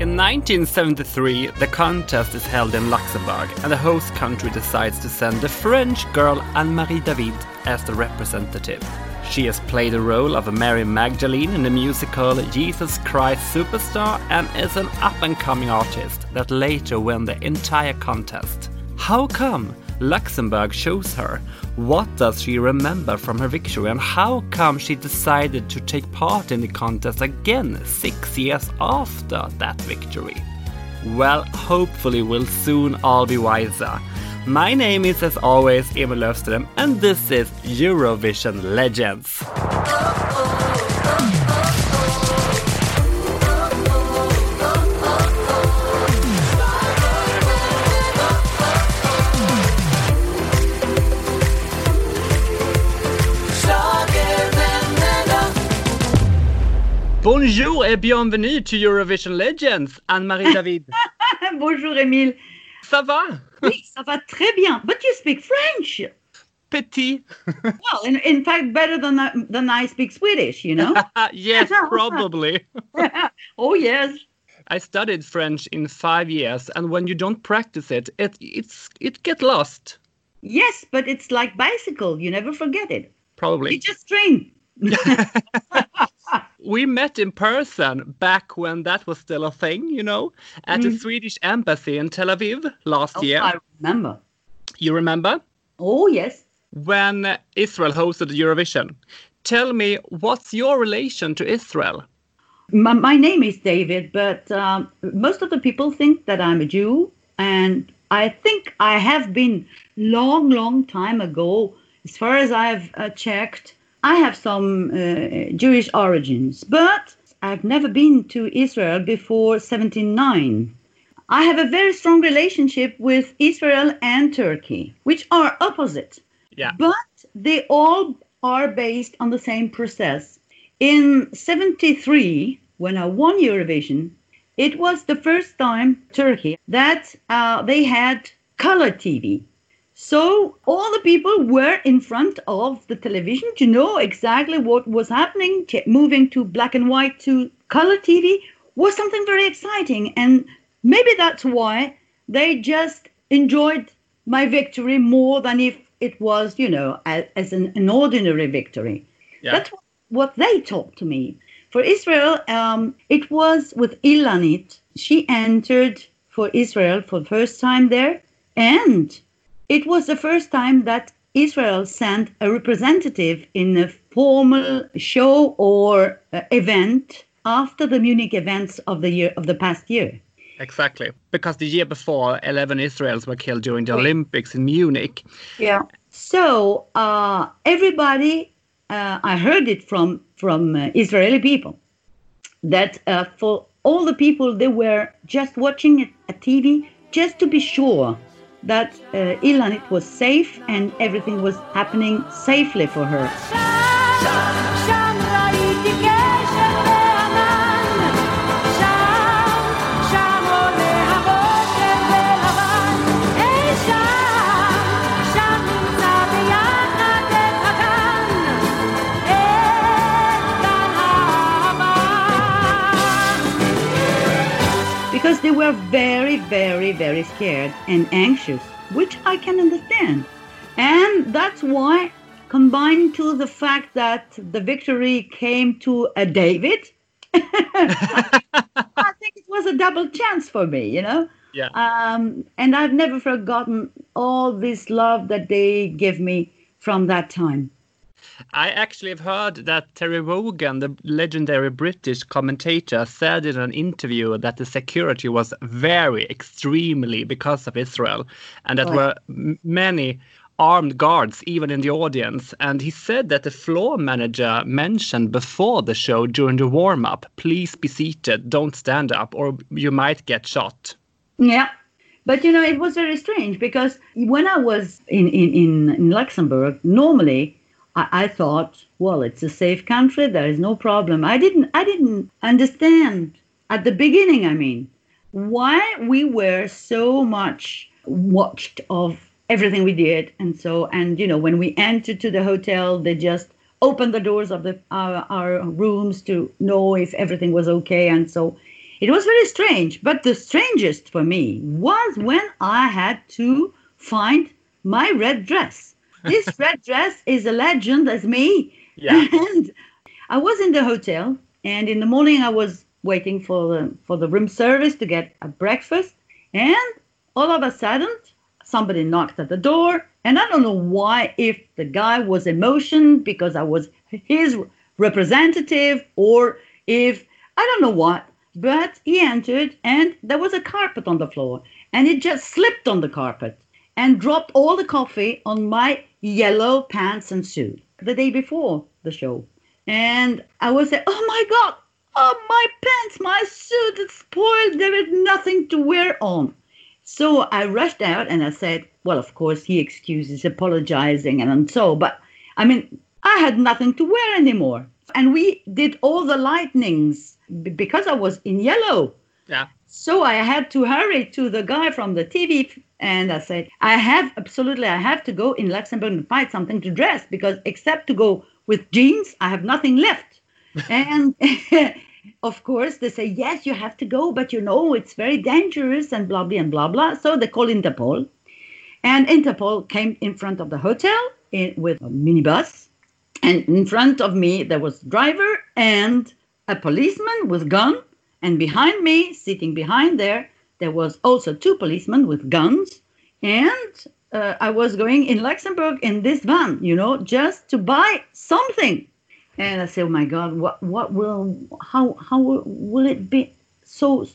In 1973, the contest is held in Luxembourg, and the host country decides to send the French girl Anne Marie David as the representative. She has played the role of Mary Magdalene in the musical Jesus Christ Superstar and is an up and coming artist that later won the entire contest. How come Luxembourg shows her? What does she remember from her victory and how come she decided to take part in the contest again six years after that victory? Well, hopefully we'll soon all be wiser. My name is, as always, Emil Löfström, and this is Eurovision Legends. Bonjour et bienvenue to Eurovision Legends, Anne-Marie David. Bonjour Emile. Ça va? Oui, ça va très bien. But you speak French. Petit. well, in, in fact, better than I, than I speak Swedish. You know. yes, probably. oh yes. I studied French in five years, and when you don't practice it, it it's it get lost. Yes, but it's like bicycle. You never forget it. Probably. You just train. We met in person back when that was still a thing, you know, at mm. the Swedish embassy in Tel Aviv last oh, year. I remember. You remember? Oh, yes. When Israel hosted Eurovision. Tell me, what's your relation to Israel? My, my name is David, but um, most of the people think that I'm a Jew. And I think I have been long, long time ago, as far as I've uh, checked, I have some uh, Jewish origins, but I've never been to Israel before 79. I have a very strong relationship with Israel and Turkey, which are opposite. Yeah. But they all are based on the same process. In 73, when I won Eurovision, it was the first time Turkey that uh, they had color TV. So all the people were in front of the television to know exactly what was happening. Moving to black and white to color TV was something very exciting. And maybe that's why they just enjoyed my victory more than if it was, you know, as, as an, an, ordinary victory. Yeah. That's what they taught to me. For Israel, um, it was with Ilanit. She entered for Israel for the first time there. And it was the first time that Israel sent a representative in a formal show or uh, event after the Munich events of the year of the past year. Exactly, because the year before, 11 Israelis were killed during the Olympics in Munich. Yeah. So uh, everybody, uh, I heard it from from uh, Israeli people that uh, for all the people they were just watching a TV just to be sure that uh, Ilanit was safe and everything was happening safely for her. Were very, very, very scared and anxious, which I can understand. And that's why, combined to the fact that the victory came to a David, I think it was a double chance for me, you know? Yeah. Um, and I've never forgotten all this love that they give me from that time. I actually have heard that Terry Wogan, the legendary British commentator, said in an interview that the security was very extremely because of Israel, and that oh. were many armed guards even in the audience. And he said that the floor manager mentioned before the show during the warm up, please be seated, don't stand up, or you might get shot. Yeah. But you know, it was very strange because when I was in, in, in, in Luxembourg, normally I, I thought, well, it's a safe country. There is no problem. I didn't. I didn't understand at the beginning. I mean, why we were so much watched of everything we did, and so and you know when we entered to the hotel, they just opened the doors of the our, our rooms to know if everything was okay, and so It was very strange, but the strangest for me was when I had to find my red dress. This red dress is a legend as me. Yeah. And I was in the hotel, and in the morning I was waiting for the for the room service to get a breakfast, and all of a sudden somebody knocked at the door, and I don't know why if the guy was emotion because I was his representative or if I don't know what, but he entered and there was a carpet on the floor, and it just slipped on the carpet and dropped all the coffee on my yellow pants and suit the day before the show. And I was like, oh my God, oh, my pants, my suit, is spoiled. There is nothing to wear on. So I rushed out and I said, well, of course, he excuses apologizing and, and so, but I mean, I had nothing to wear anymore. And we did all the lightnings because I was in yellow. Yeah. So I had to hurry to the guy from the TV and I said, I have absolutely, I have to go in Luxembourg and find something to dress because except to go with jeans, I have nothing left. and of course, they say, yes, you have to go, but you know, it's very dangerous and blah, blah, and blah, blah. So they call Interpol. And Interpol came in front of the hotel in, with a minibus. And in front of me, there was driver and a policeman with gun. And behind me, sitting behind there, there was also two policemen with guns. And uh, I was going in Luxembourg in this van, you know, just to buy something. And I said, "Oh my God, what what will how how will, it be so?"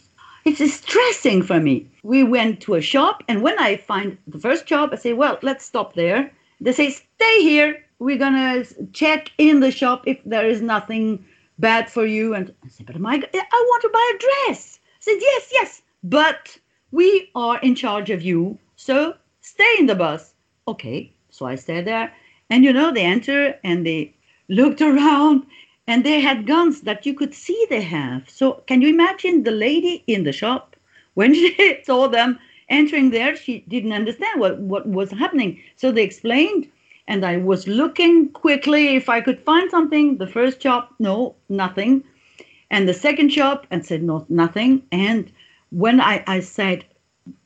It's stressing for me. We went to a shop, and when I find the first shop, I say, "Well, let's stop there." They say, "Stay here. We're gonna check in the shop if there is nothing bad for you." And I said, "But my, God, I want to buy a dress." I said, "Yes, yes, but we are in charge of you, so stay in the bus." Okay, so I stayed there, and you know, they enter and they looked around and they had guns that you could see they have. So can you imagine the lady in the shop when she saw them entering there, she didn't understand what, what was happening. So they explained, and I was looking quickly if I could find something. The first shop, no, nothing. And the second shop, and said, no, nothing. And when I, I said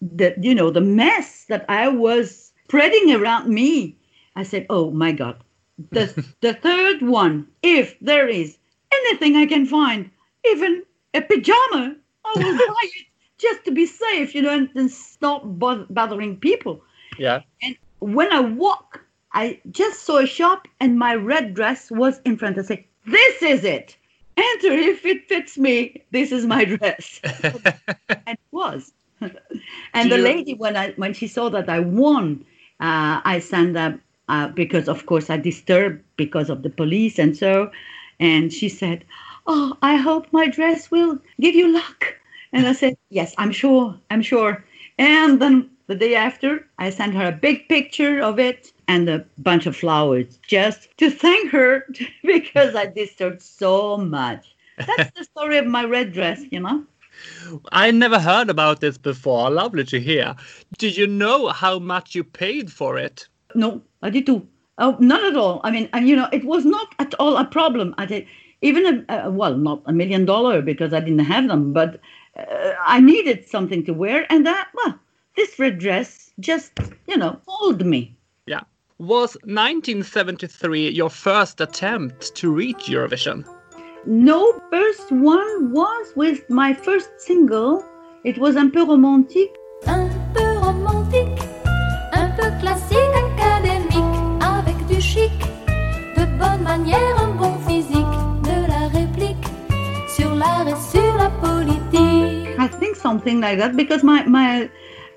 that, you know, the mess that I was spreading around me, I said, oh my God, the, the third one, if there is anything I can find, even a pajama, I will buy it just to be safe, you know, and, and stop bo- bothering people. Yeah. And when I walk, I just saw a shop and my red dress was in front. I say, this is it. Enter if it fits me. This is my dress. and it was. and Do the you- lady, when I when she saw that I won, uh, I stand up uh, because, of course, I disturbed because of the police and so. And she said, "Oh, I hope my dress will give you luck." And I said, "Yes, I'm sure. I'm sure." And then the day after, I sent her a big picture of it and a bunch of flowers just to thank her because I disturbed so much. That's the story of my red dress, you know. I never heard about this before. Lovely to hear. Did you know how much you paid for it? No, I did too. Oh, not at all. I mean, and you know, it was not at all a problem. I did even a, a well, not a million dollar because I didn't have them, but uh, I needed something to wear, and that well, this red dress just you know fooled me. Yeah. Was 1973 your first attempt to reach Eurovision? No, first one was with my first single. It was un peu romantique. Un peu romantique, un peu classique, académique, avec du chic, de bonnes manières, un bon physique, de la réplique sur l'art et sur la politique. I think something like that because my my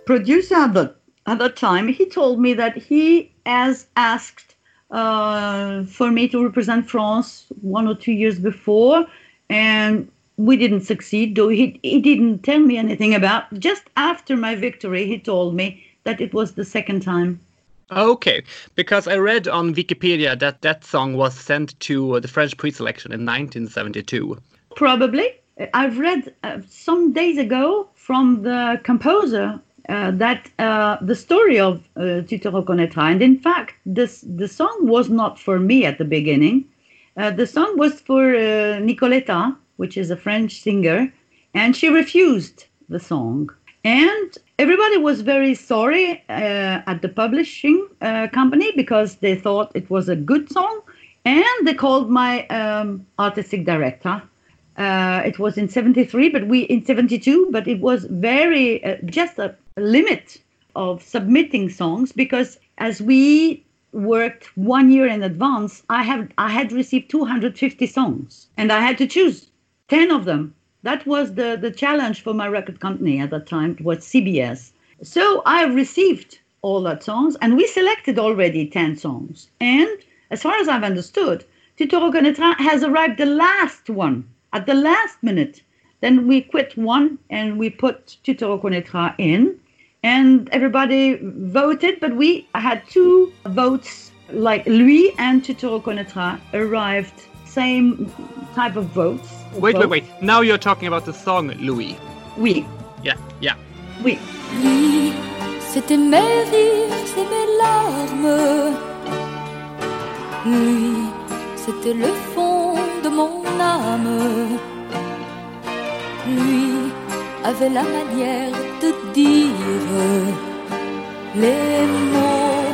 producer at the at that time he told me that he has asked uh, for me to represent France one or two years before, and we didn't succeed. Though he he didn't tell me anything about. Just after my victory, he told me that it was the second time. Okay, because I read on Wikipedia that that song was sent to the French pre-selection in 1972. Probably. I've read uh, some days ago from the composer uh, that uh, the story of uh, te and in fact, this the song was not for me at the beginning. Uh, the song was for uh, Nicoletta, which is a French singer, and she refused the song. And everybody was very sorry uh, at the publishing uh, company because they thought it was a good song. And they called my um, artistic director. Uh, it was in 73, but we in 72, but it was very uh, just a limit of submitting songs because as we worked one year in advance, I have I had received 250 songs and I had to choose 10 of them that was the, the challenge for my record company at that time, it was CBS. So I received all that songs and we selected already 10 songs. And as far as I've understood, Tu te reconnaîtras has arrived the last one at the last minute. Then we quit one and we put Tu te reconnaîtras in and everybody voted, but we had two votes like Lui and Tu te reconnaîtras arrived same type of votes. Wait, wait, wait. Now you're talking about the song Lui. Oui. Yeah, yeah. Oui. Lui, c'était mes rires et mes larmes. Lui, c'était le fond de mon âme. Lui avait la manière de dire les mots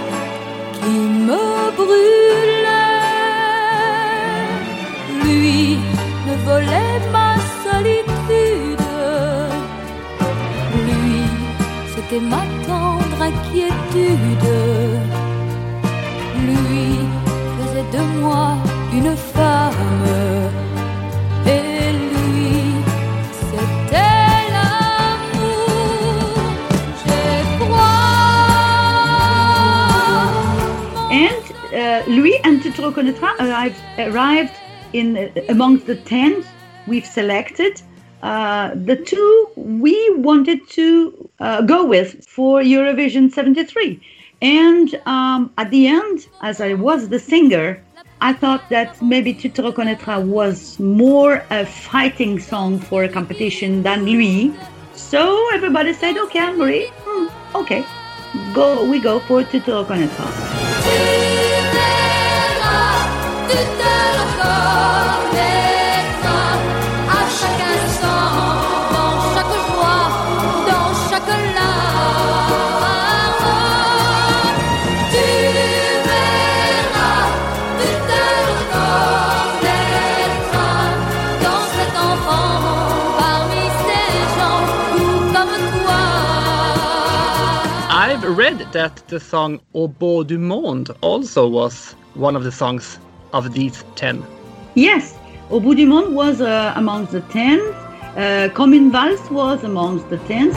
qui me brûlaient. Lui ne volait ma solitude. Lui, c'était ma tendre inquiétude. Lui faisait de moi une femme. And uh, Lui and Reconnaîtra arrived, arrived in uh, amongst the 10 we've selected. Uh, the two we wanted to uh, go with for Eurovision 73. And um, at the end, as I was the singer, I thought that maybe Tu te reconnaîtras was more a fighting song for a competition than Lui. So everybody said, okay, Anne-Marie, hmm, okay, go, we go for Tu te reconnaîtras. Tu that the song Au bout du monde also was one of the songs of these 10. Yes, Au bout du monde was uh, amongst the 10. Uh, Comme une valse was amongst the 10.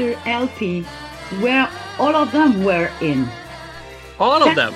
After LP were all of them were in. All of them.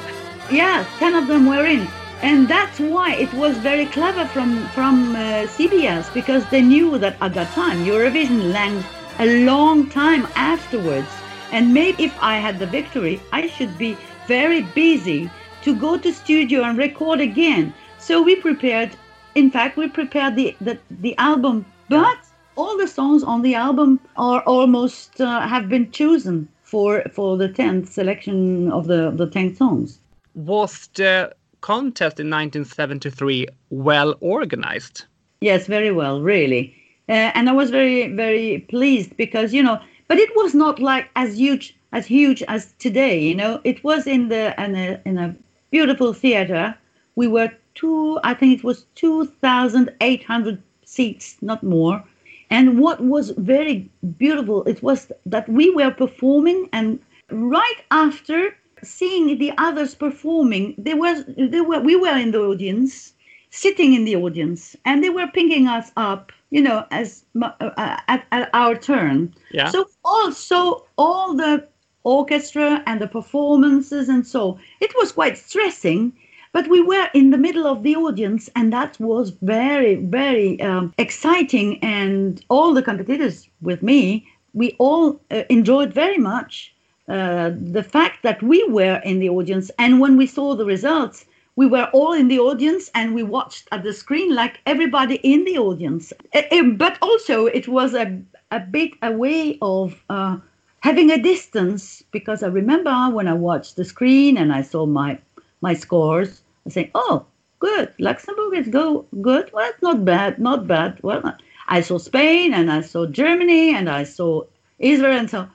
Yeah, 10 of them were in. And that's why it was very clever from from uh, CBS because they knew that at that time Eurovision lagged a long time afterwards. And maybe if I had the victory, I should be very busy to go to studio and record again. So we prepared. In fact, we prepared the the, the album, but all the songs on the album are almost uh, have been chosen for for the 10th selection of the the 10 songs. Was the contest in 1973 well organized? Yes, very well, really. Uh, and I was very, very pleased because you know, but it was not like as huge as huge as today. You know, it was in the in a, in a beautiful theater. We were two, I think it was two thousand eight hundred seats, not more. And what was very beautiful, it was that we were performing, and right after seeing the others performing, they were, they were, we were in the audience, sitting in the audience, and they were picking us up, you know, as uh, at, at our turn. Yeah. So also all the orchestra and the performances and so it was quite stressing. But we were in the middle of the audience, and that was very, very um, exciting. And all the competitors with me, we all uh, enjoyed very much uh, the fact that we were in the audience. And when we saw the results, we were all in the audience and we watched at the screen like everybody in the audience. But also, it was a, a bit a way of uh, having a distance because I remember when I watched the screen and I saw my my scores, I say, "Oh, good, Luxembourg is go good. Well, not bad, not bad. Well, I saw Spain and I saw Germany and I saw Israel and so,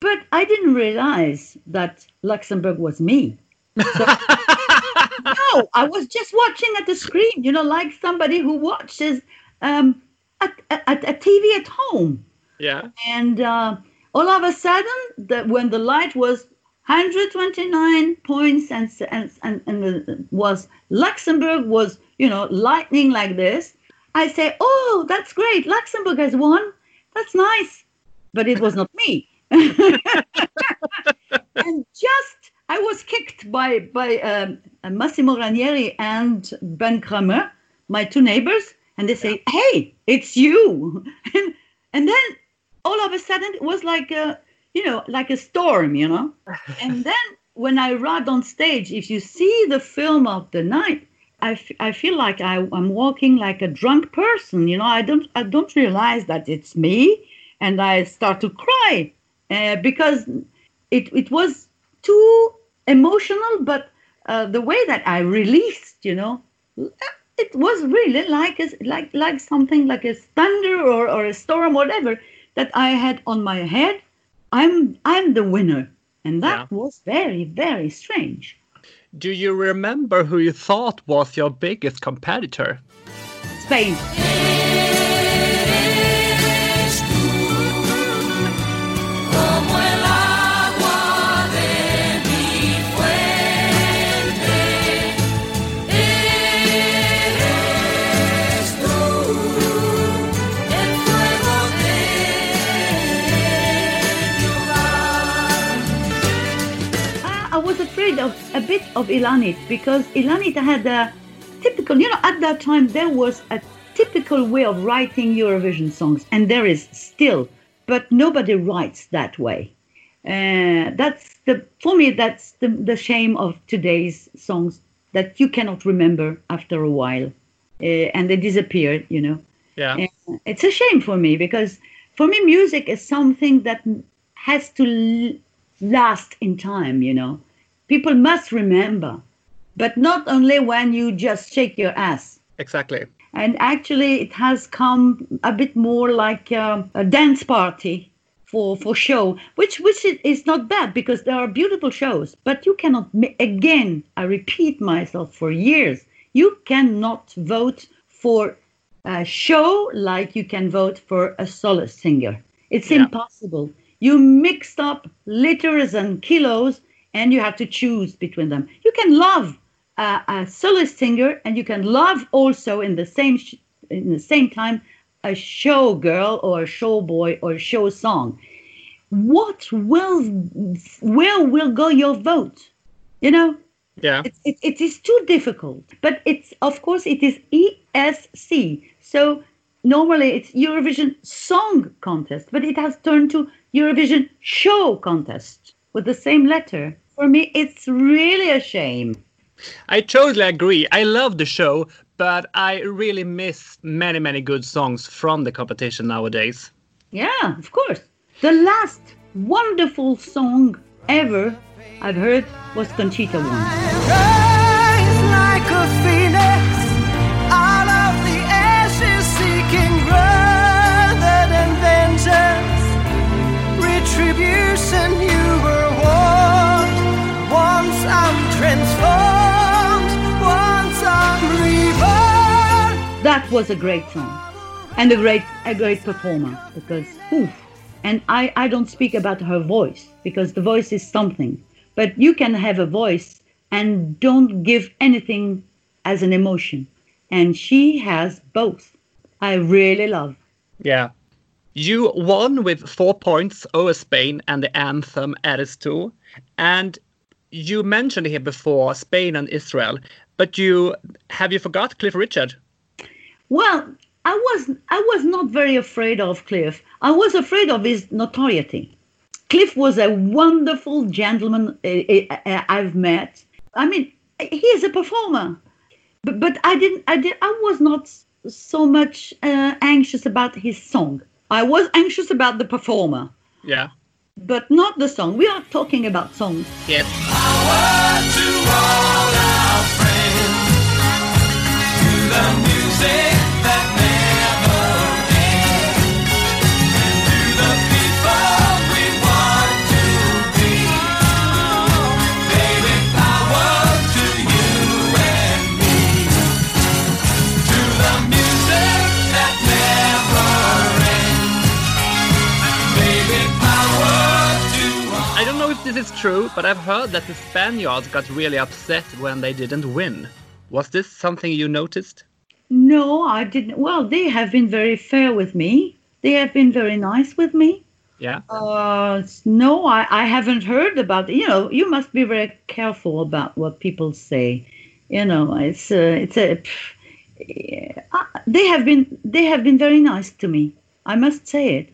but I didn't realize that Luxembourg was me. So, no, I was just watching at the screen, you know, like somebody who watches um, at, at, a TV at home. Yeah. And uh, all of a sudden, the, when the light was 129 points and, and, and, and was Luxembourg was, you know, lightning like this, I say, oh, that's great. Luxembourg has won. That's nice. But it was not me. and just I was kicked by by um, Massimo Ranieri and Ben Cramer, my two neighbors, and they say, "Hey, it's you!" and and then all of a sudden it was like a you know like a storm, you know. and then when I arrived on stage, if you see the film of the night, I, f- I feel like I, I'm walking like a drunk person. You know, I don't I don't realize that it's me, and I start to cry uh, because it it was too emotional. But uh, the way that I released, you know, it was really like a, like like something like a thunder or, or a storm, whatever that I had on my head. I'm I'm the winner, and that Yeah. was very very strange. Do you remember who you thought was your biggest competitor? Spain. A bit of Ilanit because Ilanit had a typical, you know, at that time there was a typical way of writing Eurovision songs, and there is still, but nobody writes that way. Uh, that's the for me. That's the the shame of today's songs that you cannot remember after a while, uh, and they disappear. You know. Yeah. And it's a shame for me because for me music is something that has to l- last in time you know people must remember but not only when you just shake your ass Exactly. and actually it has come a bit more like um, a dance party for for show which which is, is not bad because there are beautiful shows but you cannot again i repeat myself for years you cannot vote for a show like you can vote for a solo singer it's Yeah. impossible you mixed up liters and kilos and you have to choose between them. You can love a, a solo singer and you can love also in the same sh- in the same time a show girl or a show boy or a show song. What will where will go your vote? You know? Yeah. it, it, it is too difficult but it's of course it is esc so normally it's eurovision song contest but it has turned to eurovision show contest with the same letter for me it's really a shame I totally agree. I love the show, but I really miss many, many good songs from the competition nowadays. yeah of course the last wonderful song ever i've heard was conchita one was a great song and a great a great performer because oof. and I, I don't speak about her voice because the voice is something but you can have a voice and don't give anything as an emotion. And she has both. I really love. Yeah. You won with four points over Spain and the anthem Eres Tú. And you mentioned here before Spain and Israel, but you have you forgot Cliff Richard? Well, I was I was not very afraid of Cliff. I was afraid of his notoriety. Cliff was a wonderful gentleman uh, uh, I've met. I mean, he is a performer, but, but I didn't. I did. I was not so much uh, anxious about his song. I was anxious about the performer, Yeah. but not the song. We are talking about songs. Yes. I don't know if this is true, but I've heard that the Spaniards got really upset when they didn't win. Was this something you noticed? No, I didn't. Well, they have been very fair with me. They have been very nice with me. Yeah. Uh, no, I, I haven't heard about. You know, you must be very careful about what people say. You know, it's uh, it's a. pff, yeah, uh, they have been they have been very nice to me. I must say it.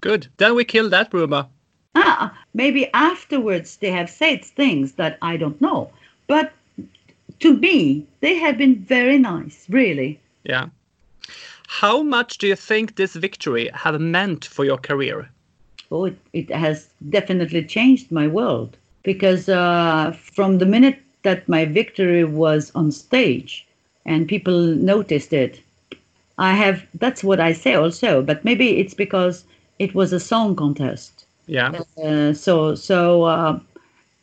Good. Then we kill that rumor. Ah, maybe afterwards they have said things that I don't know, but to me they have been very nice, really. Yeah. How much do you think this victory have meant for your career? Oh, it, it has definitely changed my world because uh, from the minute that my victory was on stage and people noticed it, I have that's what I say also, but maybe it's because it was a song contest. Yeah. Uh, so so uh,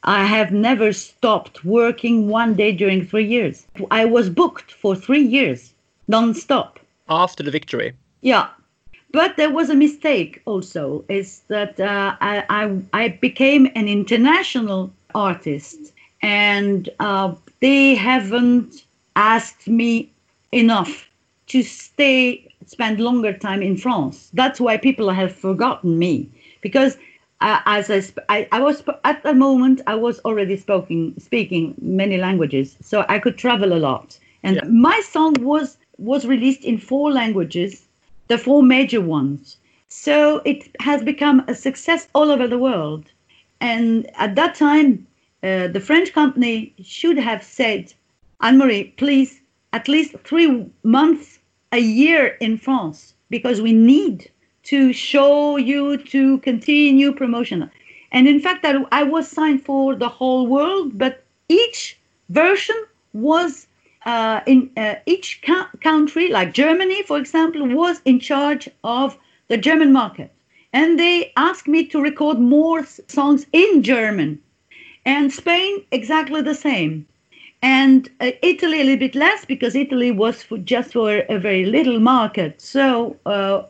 I have never stopped working one day during three years. I was booked for three years, non-stop. After the victory. Yeah, but there was a mistake also. Is that uh, I, I I became an international artist, and uh, they haven't asked me enough to stay spend longer time in France. That's why people have forgotten me because. Uh, as I, sp- I, I was at the moment, I was already speaking speaking many languages, so I could travel a lot. And Yeah. my song was was released in four languages, the four major ones. So it has become a success all over the world. And at that time, uh, the French company should have said, Anne Marie, please, at least three months a year in France, because we need to show you to continue promotion. And in fact, I, I was signed for the whole world, but each version was uh, in uh, each co- country, like Germany, for example, was in charge of the German market. And they asked me to record more s- songs in German. And Spain, exactly the same. And uh, Italy, a little bit less because Italy was for just for a very little market. So uh,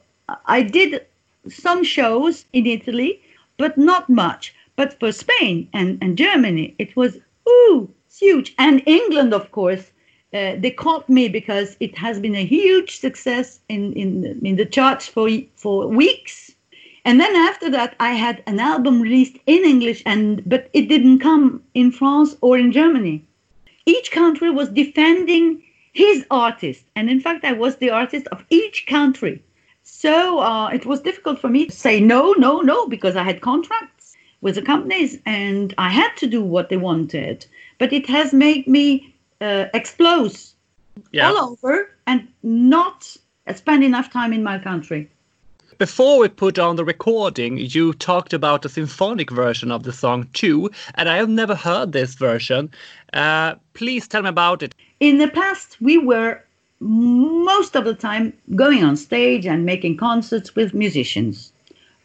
I did some shows in Italy, but not much. But for Spain and, and Germany, it was, ooh, it's huge. And England, of course, uh, they caught me because it has been a huge success in, in, in the charts for, for weeks. And then after that, I had an album released in English, and but it didn't come in France or in Germany. Each country was defending his artist, and in fact, I was the artist of each country. So uh, it was difficult for me to say no, no, no, because I had contracts with the companies, and I had to do what they wanted. But it has made me uh, explode Yeah. all over and not spend enough time in my country. Before we put on the recording, you talked about a symphonic version of the song too, and I have never heard this version. Uh, please tell me about it. in the past we were most of the time going on stage and making concerts with musicians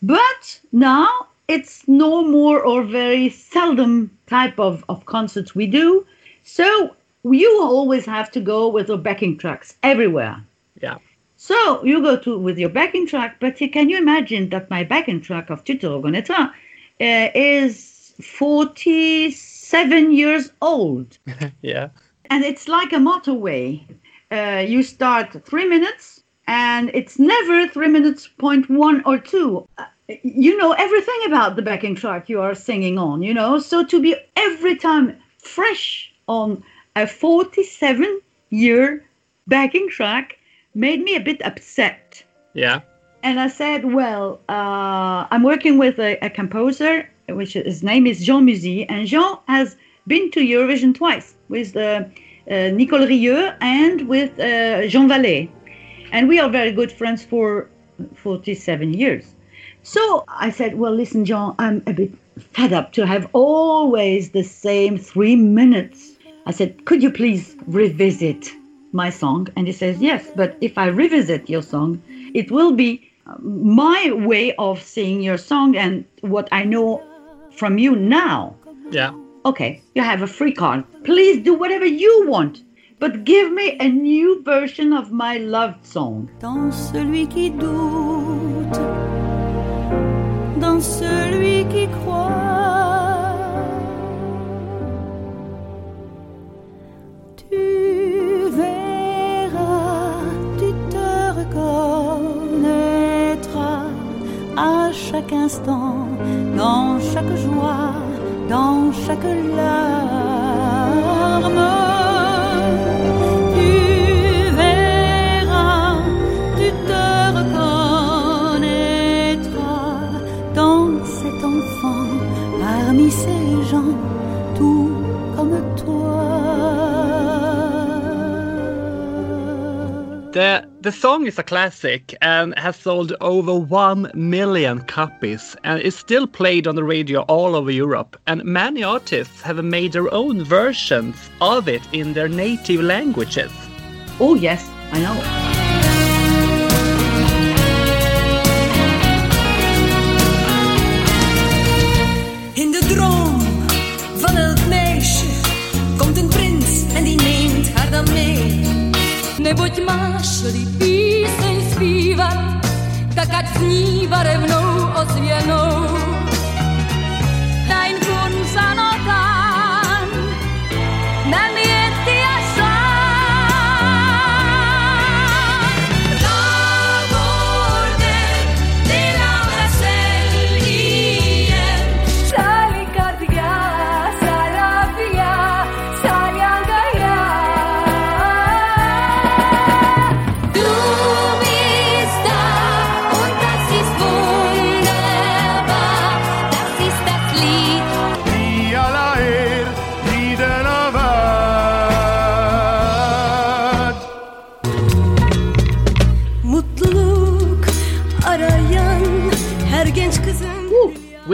but now it's no more or very seldom type of, of concerts we do so you always have to go with your backing tracks everywhere Yeah. so you go to with your backing track, but can you imagine that my backing track of Tu te reconnaîtras uh, is 47 years old. Yeah. and it's like a motorway. Uh, you start three minutes, and it's never three minutes point one or two. Uh, you know everything about the backing track you are singing on. You know, so to be every time fresh on a 47 year backing track made me a bit upset. Yeah. And I said, well, uh, I'm working with a, a composer, which his name is Jean Musy, and Jean has been to Eurovision twice with uh, Nicole Rieu and with uh, Jean Vallée. And we are very good friends for 47 years. So I said, well, listen, Jean, I'm a bit fed up to have always the same three minutes. I said, could you please revisit my song? And he says, yes, but if I revisit your song, it will be uh, my way of seeing your song and what I know from you now. Yeah. Okay, you have a free card. Please do whatever you want, but give me a new version of my loved song. dans celui qui doute, dans celui qui croit. Tu verras, tu te reconnaîtras à chaque instant, dans chaque joie, dans chaque larme. Tu verras, tu te reconnaîtras dans cet enfant, parmi ces gens, tout comme toi. The song is a classic and has sold over 1 million copies and is still played on the radio all over Europe and many artists have made their own versions of it in their native languages. Oh, yes, I know. Neboť máš-li píseň zpívat, tak ať zní barevnou ozvěnou.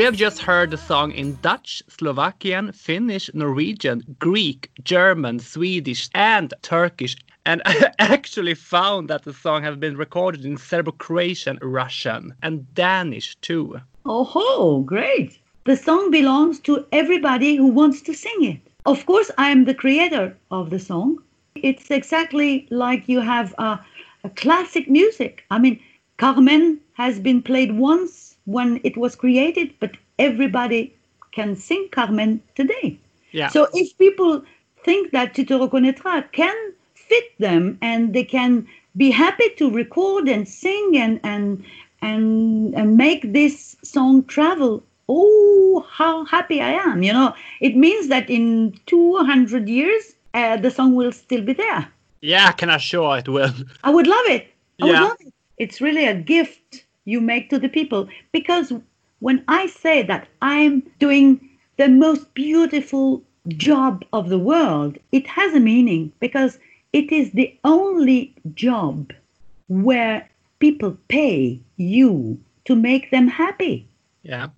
Have just heard the song in Dutch, Slovakian, Finnish, Norwegian, Greek, German, Swedish, and Turkish. And I actually found that the song has been recorded in Serbo-Croatian, Russian, and Danish too. Oh, great. The song belongs to everybody who wants to sing it. Of course, I am the creator of the song. It's exactly like you have a, a classic music. I mean, Carmen has been played once when it was created, but everybody can sing Carmen today. Yeah. So if people think that Tu te reconnaîtras can fit them and they can be happy to record and sing and and and and make this song travel oh how happy i am you know it means that in 200 years uh, the song will still be there Yeah, I can assure it will. i would love it i would Yeah. love it it's really a gift you make to the people because when i say that i'm doing the most beautiful job of the world it has a meaning because it is the only job where people pay you to make them happy Yeah.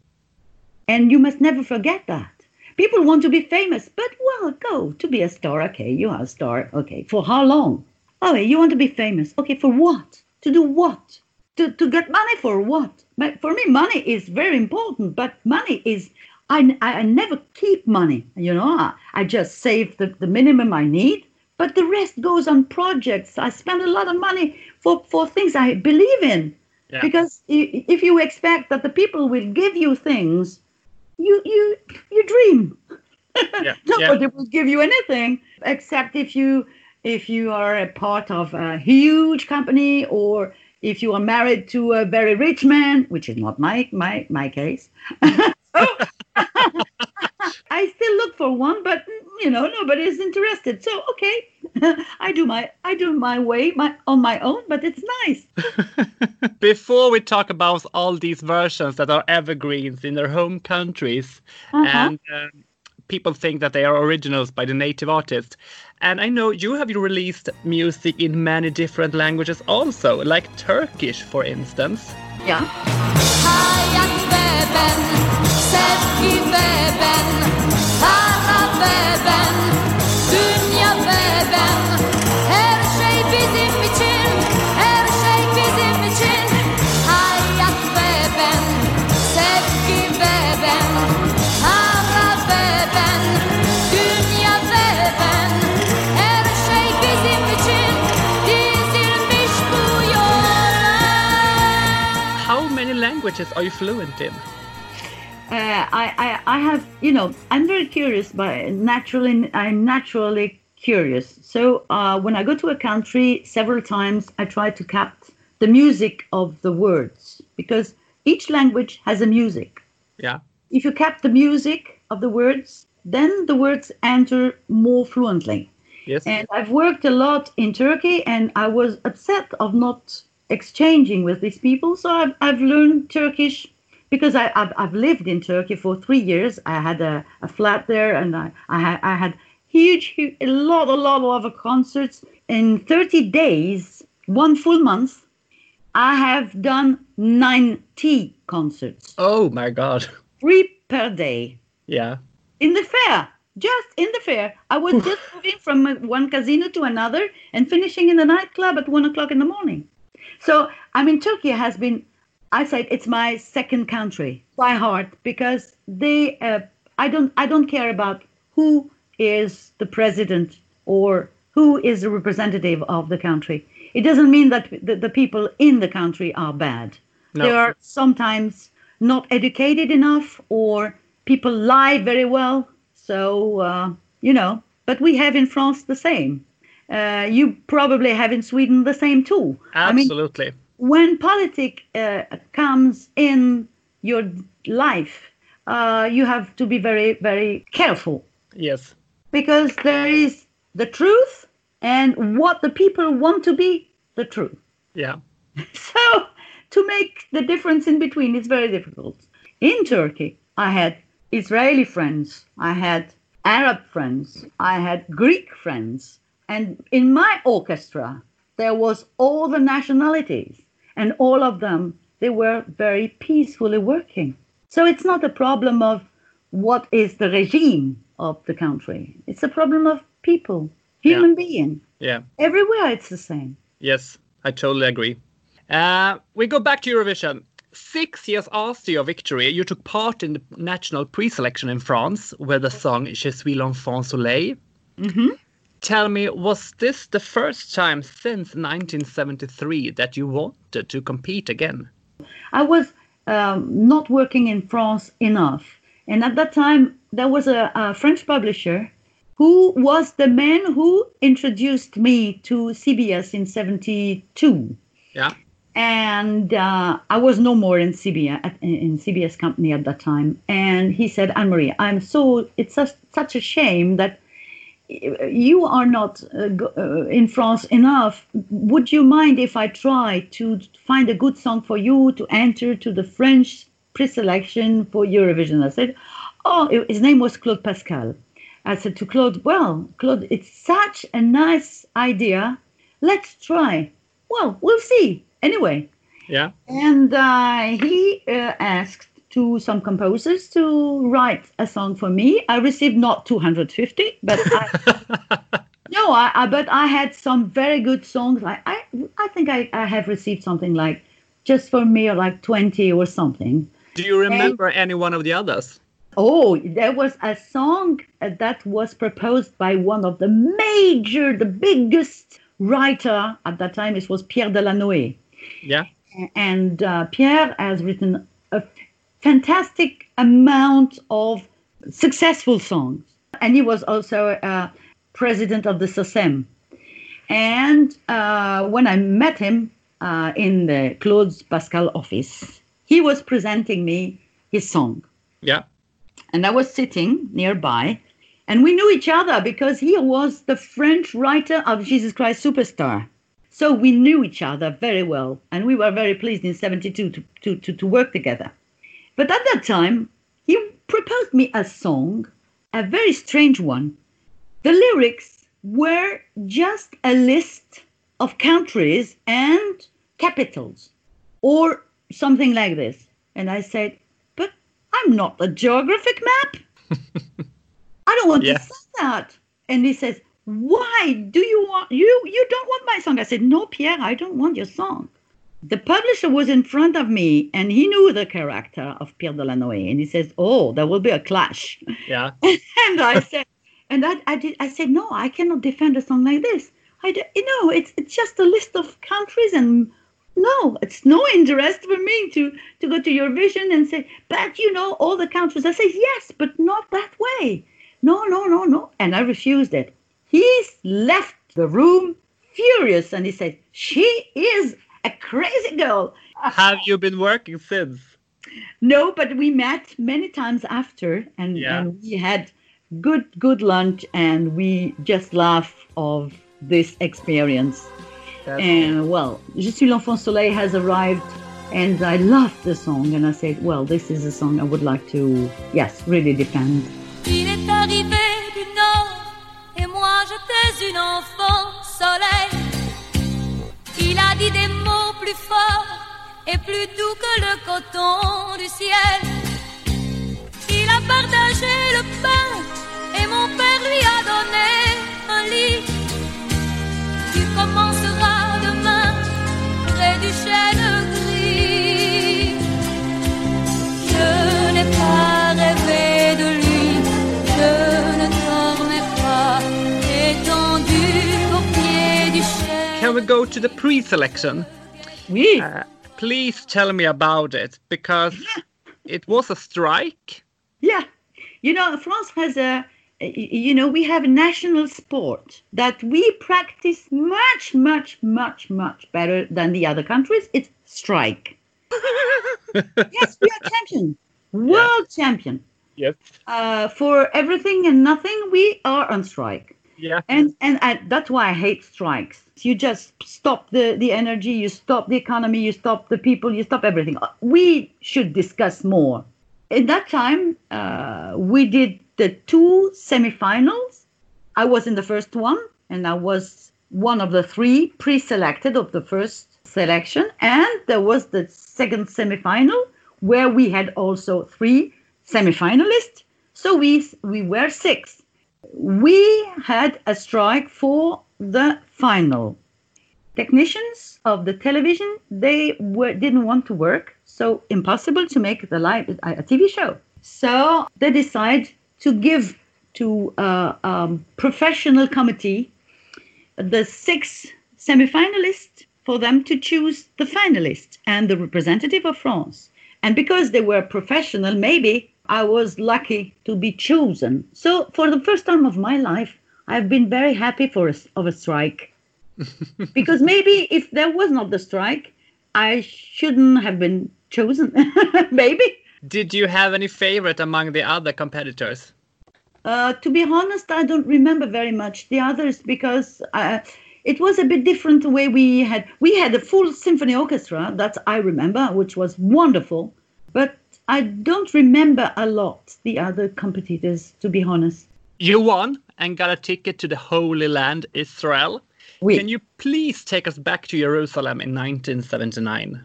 and you must never forget that. People want to be famous, but well, go to be a star. Okay, you are a star. Okay, for how long? Oh, you want to be famous. Okay, for what? To do what? To, to get money for what? But for me, money is very important, but money is, I, I, I never keep money. You know, I, I just save the, the minimum I need, but the rest goes on projects. I spend a lot of money for, for things I believe in. Yeah. Because if you expect that the people will give you things, you you you dream. Yeah, Nobody will give you anything except if you if you are a part of a huge company or if you are married to a very rich man, which is not my my my case. I still look for one, but you know nobody is interested. So okay, I do my I do my way my on my own, but it's nice. Before we talk about all these versions that are evergreens in their home countries, Uh-huh. and um, people think that they are originals by the native artist. And I know you have released music in many different languages also, like Turkish, for instance. Yeah. Languages are you fluent in? Uh, I, I I have you know I'm very curious, but naturally I'm naturally curious. So uh, when I go to a country, several times I try to capture the music of the words because each language has a music. Yeah. If you cap the music of the words, then the words enter more fluently. Yes. And I've worked a lot in Turkey, and I was upset of not exchanging with these people. So I've, I've learned Turkish because I, I've, I've lived in Turkey for three years. I had a, a flat there, and I, I, had, I had huge, huge, a lot, a lot, of concerts. In 30 days, one full month, I have done 90 concerts, oh my God. three per day Yeah. in the fair just in the fair i was just moving from one casino to another and finishing in the nightclub at one o'clock in the morning so i mean turkey has been i said it's my second country by heart because they uh, i don't i don't care about who is the president or who is the representative of the country. It doesn't mean that the, the people in the country are bad. No. they are sometimes not educated enough or people lie very well. So uh, you know but we have in france the same uh, you probably have in sweden the same too i mean Absolutely. when politics uh, comes in your life uh, you have to be very very careful yes. because there is the truth and what the people want to be the truth Yeah. so to make the difference in between is very difficult. In Turkey, I had Israeli friends, I had Arab friends, I had Greek friends, and in my orchestra there was all the nationalities, and all of them they were very peacefully working. So it's not a problem of what is the regime of the country. It's a problem of people, human being. Yeah. Everywhere it's the same. Yes, I totally agree. Uh, we go back to Eurovision. Six years after your victory, you took part in the national pre-selection in France where the song "Je suis l'enfant soleil." Mhm. Tell me, was this the first time since 1973 that you wanted to compete again? I was um, not working in France enough. And at that time, there was a, a French publisher who was the man who introduced me to CBS in 72. Yeah. And uh, I was no more in CBS, in CBS company at that time. And he said, Anne Marie, I'm so, it's such, such a shame that you are not uh, uh, in France enough. Would you mind if I try to find a good song for you to enter to the French pre-selection for Eurovision? I said, oh, his name was Claude Pascal. I said to Claude, well, Claude, it's such a nice idea. Let's try. Well, we'll see. Anyway, Yeah. and uh, he uh, asked to some composers to write a song for me. I received not 250, but I, no, I, I but I had some very good songs. Like I, I think I, I have received something like just for me or like 20 or something. Do you remember any one of the others? Oh, there was a song uh, that was proposed by one of the major, the biggest writer at that time. It was Pierre Delanoë. Yeah. and uh, Pierre has written fantastic amount of successful songs. And he was also uh, president of the SACEM. And uh, when I met him uh, in the Claude Pascal office, he was presenting me his song. Yeah. And I was sitting nearby, and we knew each other because he was the French writer of Jesus Christ Superstar. So we knew each other very well, and we were very pleased in 72 to, to, to, to work together. But at that time, he proposed me a song, a very strange one. The lyrics were just a list of countries and capitals, or something like this. And I said, But I'm not a geographic map. I don't want Yeah. to say that. And he says, Why do you want you you don't want my song? I said, No, Pierre, I don't want your song. The publisher was in front of me and he knew the character of Pierre Delanoë. And he says, Oh, there will be a clash. Yeah. and I said, and I, I did. I said, no, I cannot defend a song like this. I, d- you know, it's it's just a list of countries, and no, it's no interest for me to to go to Eurovision and say, but you know, all the countries. I say yes, but not that way. No, no, no, no, and I refused it. He's left the room furious, and he said, she is a crazy girl. Have you been working since? No, but we met many times after, and, Yeah. and we had good good lunch, and we just laugh of this experience. That's- And well, Je suis l'enfant soleil has arrived, and I loved the song, and I said, well, this is a song I would like to, yes, really defend. Il est arrivé du nord et moi j'étais une enfant soleil. Forts et plus doux que le coton du ciel. Il a partagé le pain et mon père lui a donné un lit. Tu commenceras demain près du chêne gris. Je n'ai pas rêvé de lui, je ne dormais pas, étendu au pied du chêne. Can we go to the pre-selection? Oui. Uh, please tell me about it because it was a strike. Yeah. You know, France has a, you know, we have a national sport that we practice much, much, much, much better than the other countries. It's strike. yes, we are champion, world champion. Yes. Uh, for everything and nothing, we are on strike. Yeah. And and I, that's why I hate strikes. You just stop the, the energy, you stop the economy, you stop the people, you stop everything. Uh, We should discuss more. In that time, uh, we did the two semifinals. I was in the first one, and I was one of the three pre-selected of the first selection. And there was the second semifinal where we had also three semifinalists. So we we were six we had a strike for the final. Technicians of the television they were, didn't want to work, so impossible to make the live a a TV show. So they decide to give to a um, professional committee the six semifinalists for them to choose the finalist and the representative of France. And because they were professional, maybe I was lucky to be chosen. So for the first time of my life, I've been very happy for a, of a strike. because maybe if there was not the strike, I shouldn't have been chosen. maybe. Did you have any favorite among the other competitors? Uh, to be honest, I don't remember very much the others because uh, it was a bit different the way we had. We had a full symphony orchestra that I remember, which was wonderful. But I don't remember a lot the other competitors, to be honest. You won and got a ticket to the Holy Land, Israel. Oui. Can you please take us back to Jerusalem in 1979?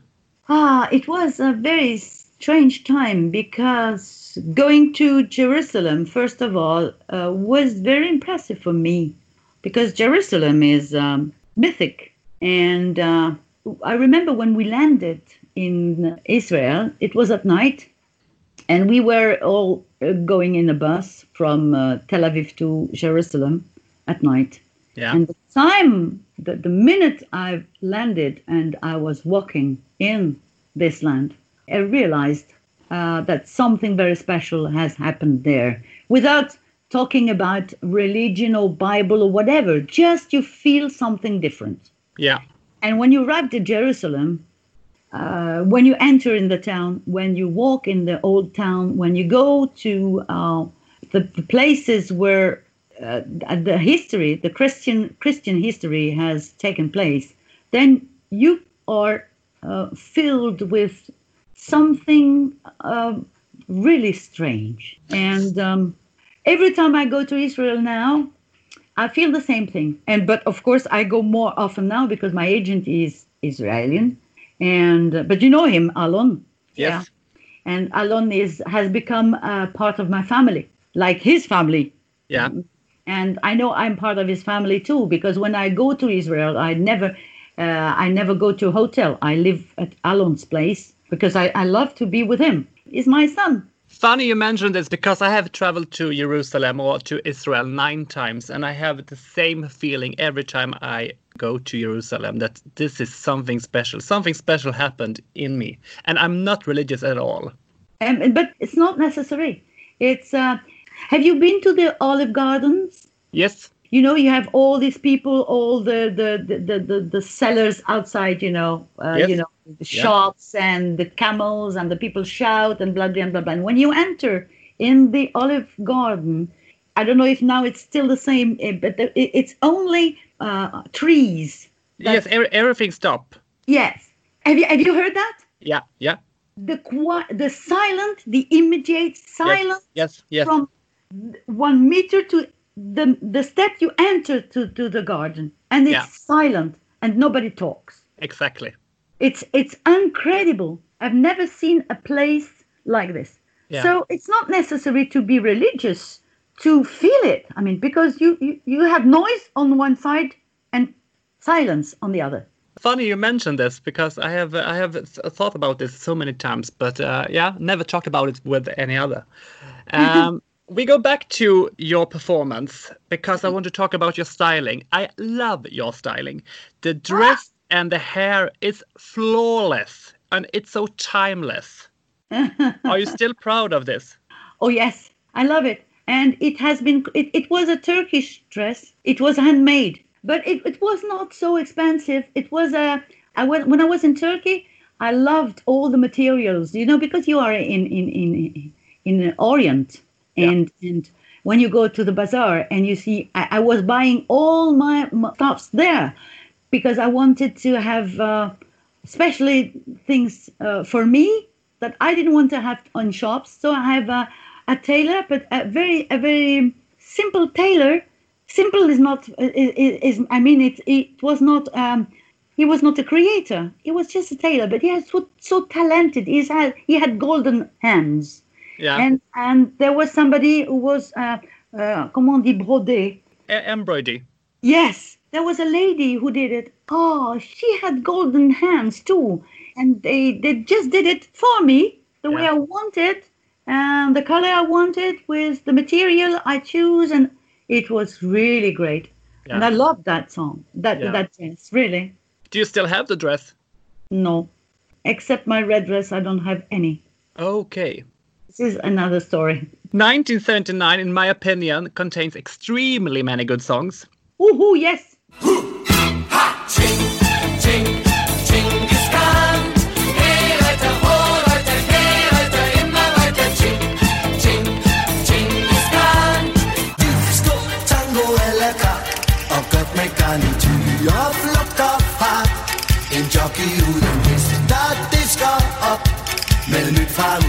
Ah, it was a very strange time because going to Jerusalem, first of all, uh, was very impressive for me because Jerusalem is um, mythic. And uh, I remember when we landed in Israel, it was at night, and we were all going in a bus from uh, Tel Aviv to Jerusalem at night. Yeah. And the time, the, the minute I landed and I was walking in this land, I realized uh, that something very special has happened there without talking about religion or Bible or whatever. Just you feel something different. Yeah. And when you arrived to Jerusalem, uh, when you enter in the town, when you walk in the old town, when you go to uh, the, the places where uh, the history, the Christian Christian history has taken place, then you are uh, filled with something uh, really strange. And um, every time I go to Israel now, I feel the same thing. And but of course I go more often now because my agent is Israeli, and uh, but you know him, Alon. Yes. And Alon is has become a part of my family, like his family. Yeah. And I know I'm part of his family too because when I go to Israel, I never, uh, I never go to a hotel. I live at Alon's place because I, I love to be with him. He's my son. Funny you mentioned this because I have traveled to Jerusalem or to Israel nine times, and I have the same feeling every time I go to Jerusalem that this is something special. Something special happened in me, and I'm not religious at all. Um, but it's not necessary. It's. Uh, have you been to the Olive Gardens? Yes. You know, you have all these people, all the the the the, the, sellers outside. You know, uh, Yes. you know, the Yeah. shops and the camels and the people shout and blah blah blah blah. And when you enter in the Olive Garden, I don't know if now it's still the same, eh, but it's only uh, trees. yes, every, everything stop. Yes. Have you have you heard that? Yeah, yeah. The qui- the silent, the immediate silence Yes, yes. from one meter to the the step you enter to, to the garden and it's Yeah. silent and nobody talks exactly. it's it's incredible i've never seen a place like this Yeah. so it's not necessary to be religious to feel it i mean because you, you you have noise on one side and silence on the other Funny you mentioned this because I have I have thought about this so many times, but uh, yeah, never talked about it with any other. Um, we go back to your performance because I want to talk about your styling. I love your styling. The dress and the hair is flawless and it's so timeless. Are you still proud of this? Oh yes, I love it. And it has been it, it was a Turkish dress. It was handmade, but it, it was not so expensive. It was a I went when I was in Turkey, I loved all the materials, you know, because you are in in in in the Orient and and when you go to the bazaar and you see I, I was buying all my, my stuffs there because I wanted to have uh, especially things uh, for me that I didn't want to have on shops. So I have a, a tailor, but a very a very simple tailor. Simple is not is, is I mean it it was not um, he was not a creator. He was just a tailor, but he was so, so talented. He had he had golden hands, Yeah. and and there was somebody who was uh, uh, comment dit brodé. Embroidery. Yes, there was a lady who did it. Oh, she had golden hands too. And they, they just did it for me the way I wanted, and the color I wanted with the material I choose. And it was really great. And I loved that song, that, Yeah. that dress, really. Do you still have the dress? No, except my red dress, I don't have any. Okay. This is another story. 1979, in my opinion, contains extremely many good songs. Woohoo, yes. Disco, Mais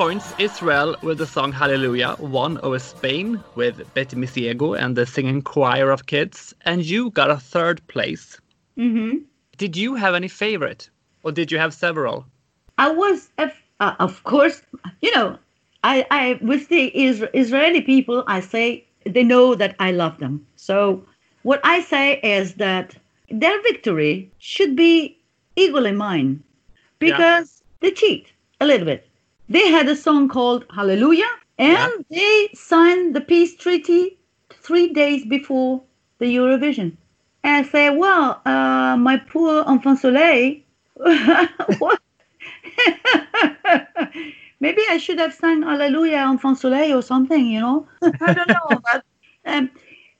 points, Israel with the song Hallelujah won over Spain with Betty Misiego and the singing choir of kids, and you got a third place. hmm Did you have any favorite, or did you have several? I was, uh, of course, you know, I, I with the Isra- Israeli people, I say they know that I love them. So what I say is that their victory should be equally mine, because they cheat a little bit. They had a song called Hallelujah, and they signed the peace treaty three days before the Eurovision. And I say, well, uh, my poor enfant soleil, what? Maybe I should have sang Hallelujah Enfant Soleil or something, you know? I don't know. But um,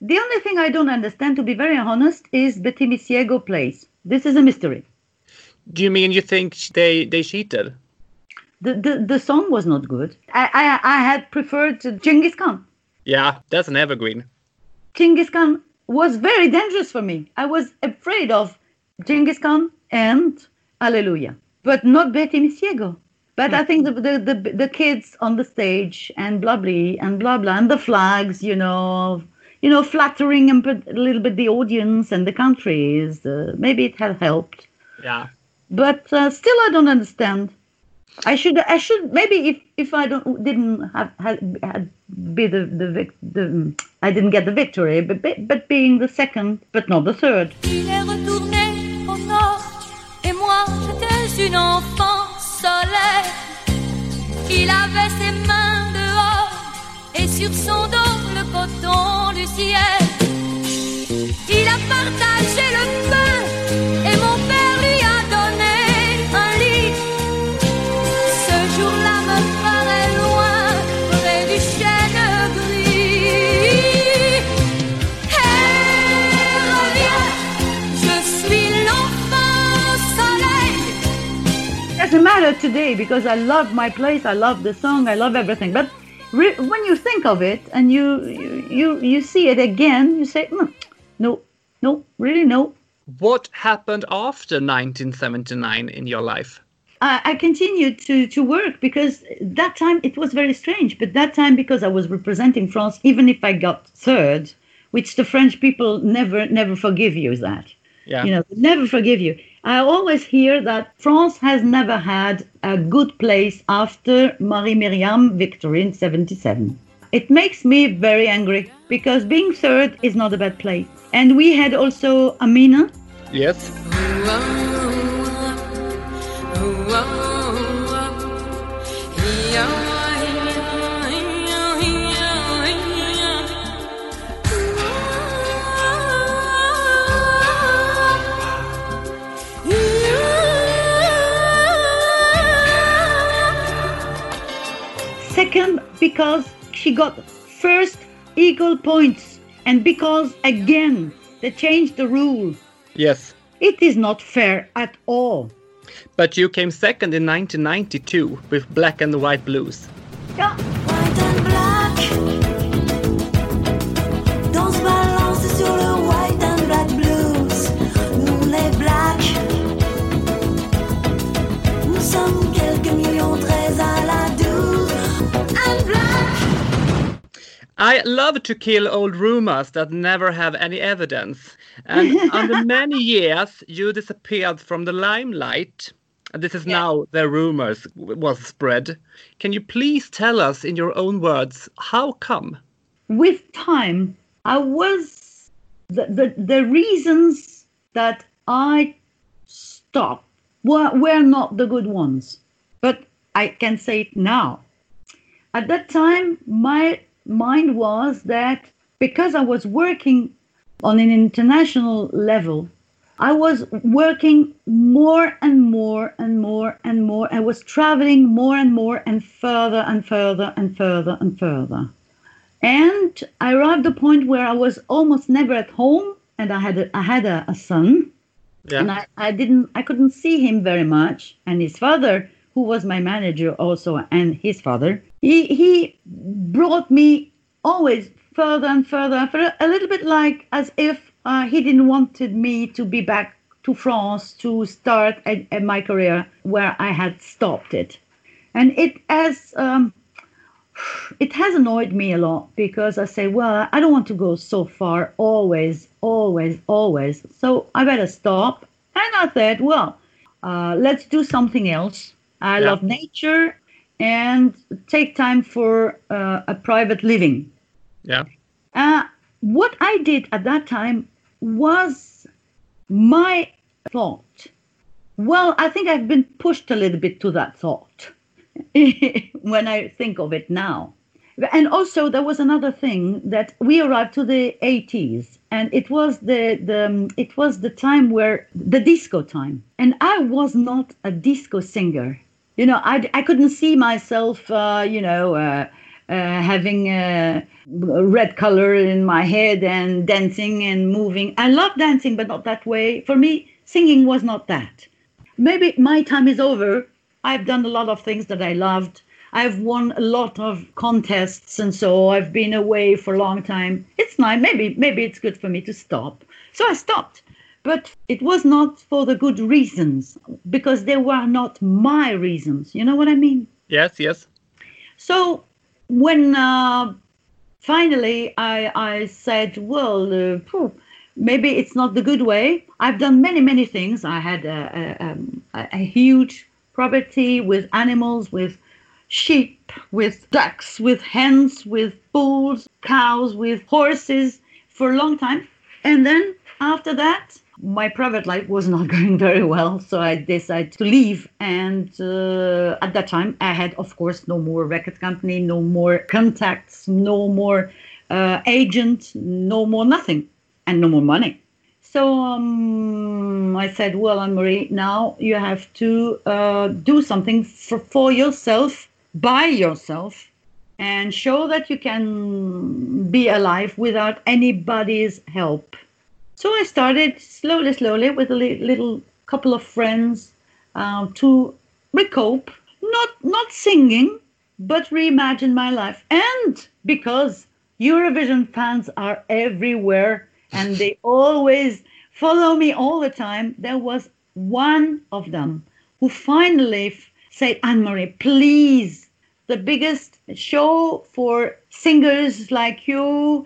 the only thing I don't understand, to be very honest, is Betty Misiego plays. This is a mystery. Do you mean you think they they cheated? The, the, the song was not good. I, I, I had preferred Genghis Khan. Yeah, that's an evergreen. Genghis Khan was very dangerous for me. I was afraid of Genghis Khan and Hallelujah, but not Betty Misiego. But I think the, the, the, the kids on the stage and blah blah and blah blah and the flags, you know, you know, flattering and put a little bit the audience and the countries. Uh, maybe it had helped, Yeah. but uh, still I don't understand. I should I should maybe if if I don't didn't have had, had be the the, vic, the I didn't get the victory, but but being the second, but not the third. Il est retourné au nord et moi j'étais une enfant soleil. Il avait ses mains dehors et sur son dos le coton ciel. Il a partagé le pain doesn't matter today because I love my place, I love the song, I love everything. But re- when you think of it and you you you, you see it again, you say, "Hmm, no, no, really no. What happened after 1979 in your life? I, I continued to, to work because that time it was very strange. But that time, because I was representing France, even if I got third, which the French people never never forgive you that. Yeah. You know, never forgive you. I always hear that France has never had a good place after Marie Myriam victory in 77. It makes me very angry because being third is not a bad place. And we had also Amina, Yes. Second because she got first equal points and because again they changed the rule. Yes. It is not fair at all. But you came second in 1992 with Black and White Blues. Yeah. I love to kill old rumors that never have any evidence. And under many years, you disappeared from the limelight. And This is now the rumors was spread. Can you please tell us, in your own words, how come? With time, I was the, the, the reasons that I stopped were, were not the good ones. But I can say it now. At that time, my mind was that because I was working on an international level, I was working more and more and more and more. I was traveling more and more and further and further and further and further. And I arrived at a point where I was almost never at home, and I had a, I had a, a son, Yeah. and I, I didn't I couldn't see him very much. And his father, who was my manager also, and his father, he he brought me always further and further, and further a little bit like as if uh, he didn't wanted me to be back to France to start at, at my career where I had stopped it. and it has um, it has annoyed me a lot because I say, well, I don't want to go so far always, always, always. So I better stop. And I said, well, uh, let's do something else. I Yeah. love nature and take time for uh, a private living. Yeah. Uh, what I did at that time was my thought. Well, I think I've been pushed a little bit to that thought when I think of it now. And also, there was another thing that we arrived to the 80s, and it was the, the um, it was the time where the disco time, and I was not a disco singer. You know, I, I couldn't see myself, uh, you know, uh, uh, having a red color in my head and dancing and moving. I love dancing, but not that way. For me, singing was not that. Maybe my time is over. I've done a lot of things that I loved. I've won a lot of contests and so I've been away for a long time. It's nice. Maybe maybe it's good for me to stop. So I stopped. But it was not for the good reasons because they were not my reasons. You know what I mean? Yes, yes. So when uh, finally I, I said, well, uh, maybe it's not the good way. I've done many, many things. I had a, a, um, a, a huge property with animals, with sheep, with ducks, with hens, with bulls, cows, with horses for a long time. And then after that, my private life was not going very well, so I decided to leave. And uh, at that time, I had, of course, no more record company, no more contacts, no more uh, agent, no more nothing, and no more money. So um, I said, "Well, Anne Marie, now you have to uh, do something for, for yourself, by yourself, and show that you can be alive without anybody's help." So I started slowly, slowly with a li- little couple of friends um, to recope, not not singing, but reimagine my life. And because Eurovision fans are everywhere and they always follow me all the time, there was one of them who finally f- said, Anne Marie, please, the biggest show for singers like you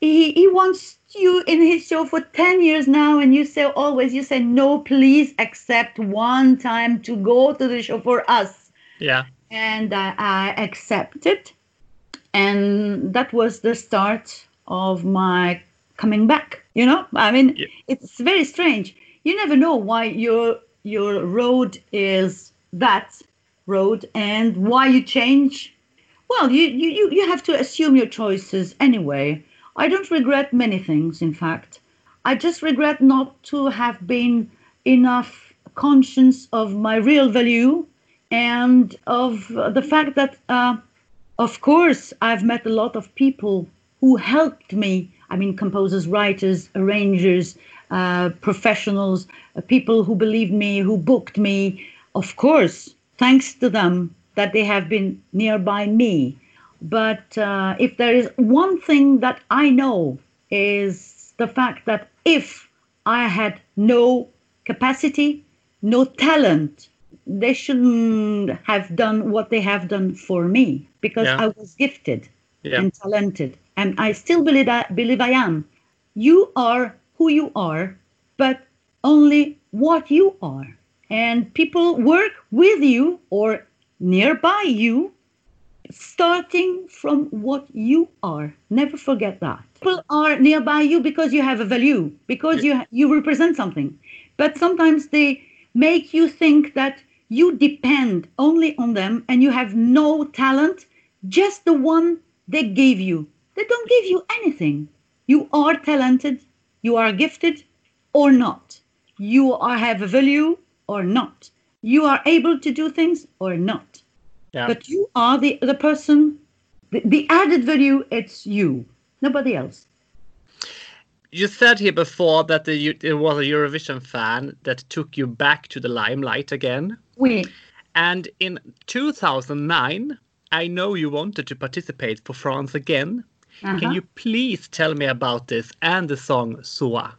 he, he wants you in his show for 10 years now and you say always you say no please accept one time to go to the show for us. Yeah. and I, I accepted. And that was the start of my coming back you know? I mean Yeah. it's very strange. You never know why your your road is that road and why you change. Well you you you, you have to assume your choices anyway i don't regret many things in fact. I just regret not to have been enough conscious of my real value and of the fact that uh, of course i've met a lot of people who helped me. I mean composers writers arrangers uh, professionals uh, people who believed me who booked me. Of course thanks to them that they have been nearby me but uh, if there is one thing that i know is the fact that if i had no capacity no talent they shouldn't have done what they have done for me because Yeah. I was gifted Yeah. and talented, and I still believe I, believe I am. You are who you are, but only what you are, and people work with you or nearby you, starting from what you are. Never forget that. People are nearby you because you have a value, because you you represent something, but sometimes they make you think that you depend only on them and you have no talent, just the one they gave you. They don't give you anything. You are talented, you are gifted or not. You are have a value or not. You are able to do things or not. Yeah. But you are the, the person, the, the added value, it's you, nobody else. You said here before that the, it was a Eurovision fan that took you back to the limelight again. We, And in 2009, I know you wanted to participate for France again. Can Uh-huh. you please tell me about this and the song Soit?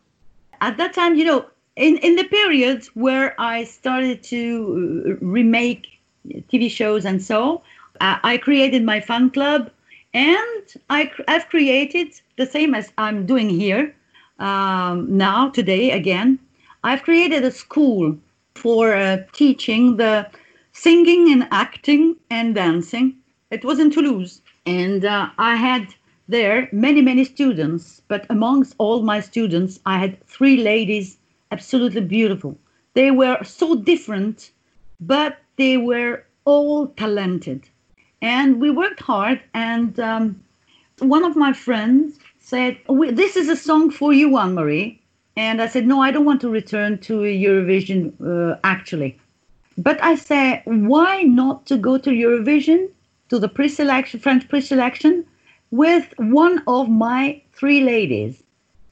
at that time, you know, in, in the period where I started to uh, remake TV shows and so. Uh, I created my fan club, and I, I've created the same as I'm doing here um, now, today again. I've created a school for uh, teaching the singing and acting and dancing. It was in Toulouse, and uh, I had there many, many students. But amongst all my students, I had three ladies, absolutely beautiful. They were so different, but they were all talented. And we worked hard. And um, one of my friends said, This is a song for you, Anne Marie. And I said, No, I don't want to return to Eurovision uh, actually. But I said, why not to go to Eurovision, to the pre-selection, French pre-selection, with one of my three ladies?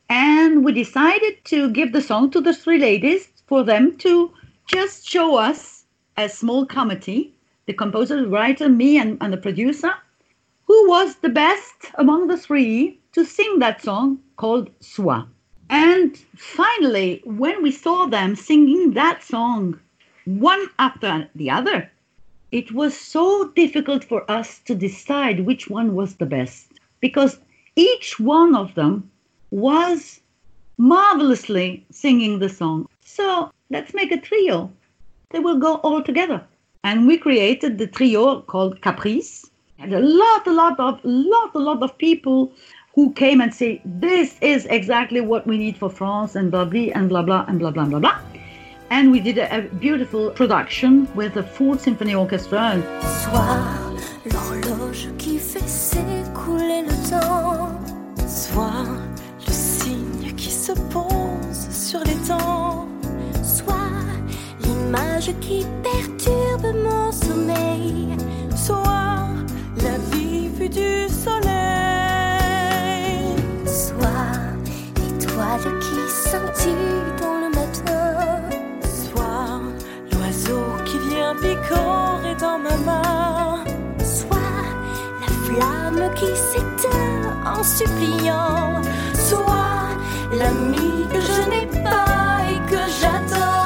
And we decided to give the song to the three ladies for them to just show us a small committee, the composer, the writer, me, and, and the producer, who was the best among the three to sing that song called Soit. And finally, when we saw them singing that song, one after the other, it was so difficult for us to decide which one was the best because each one of them was marvelously singing the song. So let's make a trio. They will go all together. And we created the trio called Caprice. And a lot, a lot of, lot, a lot of people who came and say, this is exactly what we need for France and blah, blah, and blah, blah, and blah, blah, blah, blah. And we did a, a beautiful production with the full symphony orchestra. Soit l'horloge qui fait s'écouler le temps, Soit le signe qui se pose sur les temps, l'image qui perturbe mon sommeil, soit la vie vue du soleil, soit l'étoile qui scintille dans le matin, soit l'oiseau qui vient picorer dans ma main, soit la flamme qui s'éteint en suppliant, soit l'ami que je n'ai pas et que j'attends.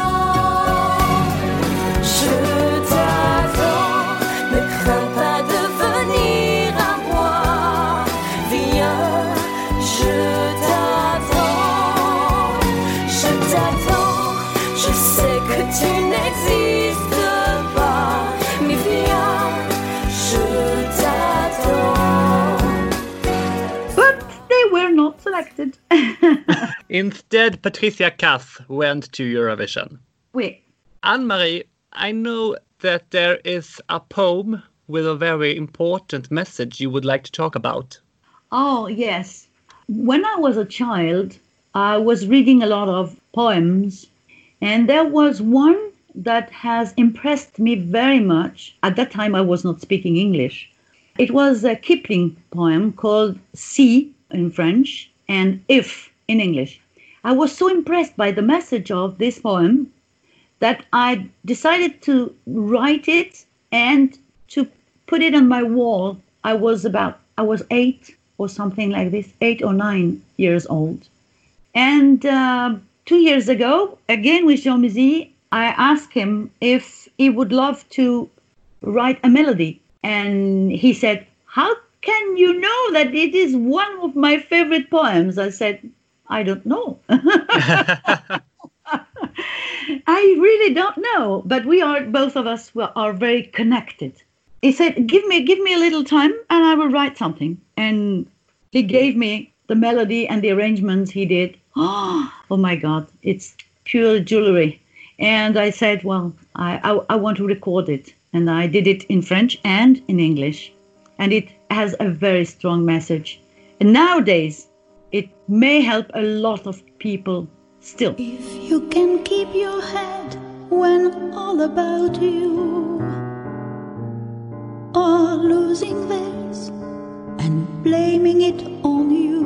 Instead, Patricia Kaas went to Eurovision. Wait, Anne Marie, I know that there is a poem with a very important message you would like to talk about. Oh, yes. When I was a child, I was reading a lot of poems, and there was one that has impressed me very much. At that time, I was not speaking English. It was a Kipling poem called Si in French and If in English. I was so impressed by the message of this poem that I decided to write it and to put it on my wall. I was about, I was eight or something like this, eight or nine years old. And uh, two years ago, again with Jean Musy, I asked him if he would love to write a melody. And he said, How can you know that it is one of my favorite poems? I said, I don't know. I really don't know, but we are both of us were- are very connected. He said, "Give me, give me a little time, and I will write something." And he gave me the melody and the arrangements he did. Oh my God, it's pure jewelry. And I said, "Well, I, I, I want to record it," and I did it in French and in English, and it has a very strong message. And nowadays, may help a lot of people still. If you can keep your head when all about you are losing theirs and blaming it on you.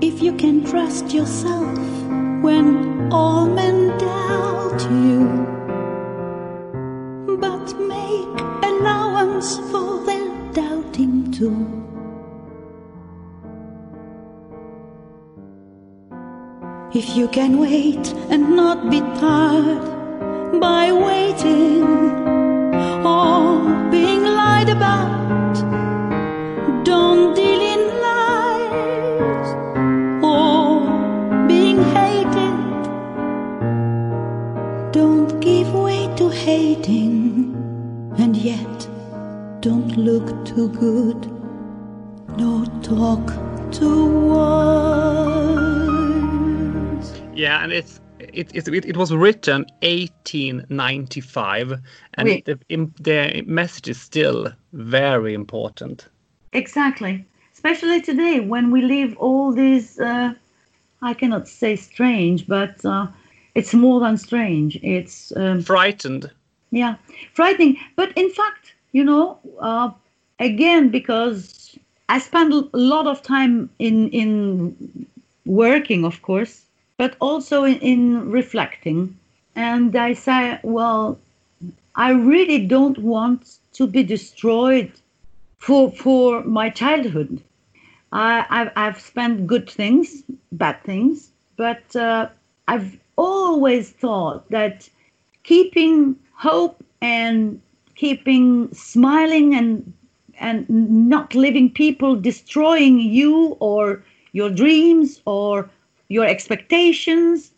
If you can trust yourself when all men doubt you, but make allowance for their doubting too. If you can wait and not be tired by waiting or being lied about. Don't deal in lies or being hated. Don't give way to hating, and yet don't look too good, nor talk too wise. Yeah, and it's it, it, it, was written 1895 and Oui. the, the message is still very important Exactly. Especially today when we live all these, uh, I cannot say strange, but uh, it's more than strange. It's, um, frightened yeah, frightening. But in fact, you know, uh, again, because I spend a lot of time in, in working, of course, but also in, in reflecting. And I say, well, I really don't want to be destroyed for for my childhood. I, I've, I've spent good things, bad things, but uh, I've always thought that keeping hope and keeping smiling and and not living people destroying you or your dreams or your expectations,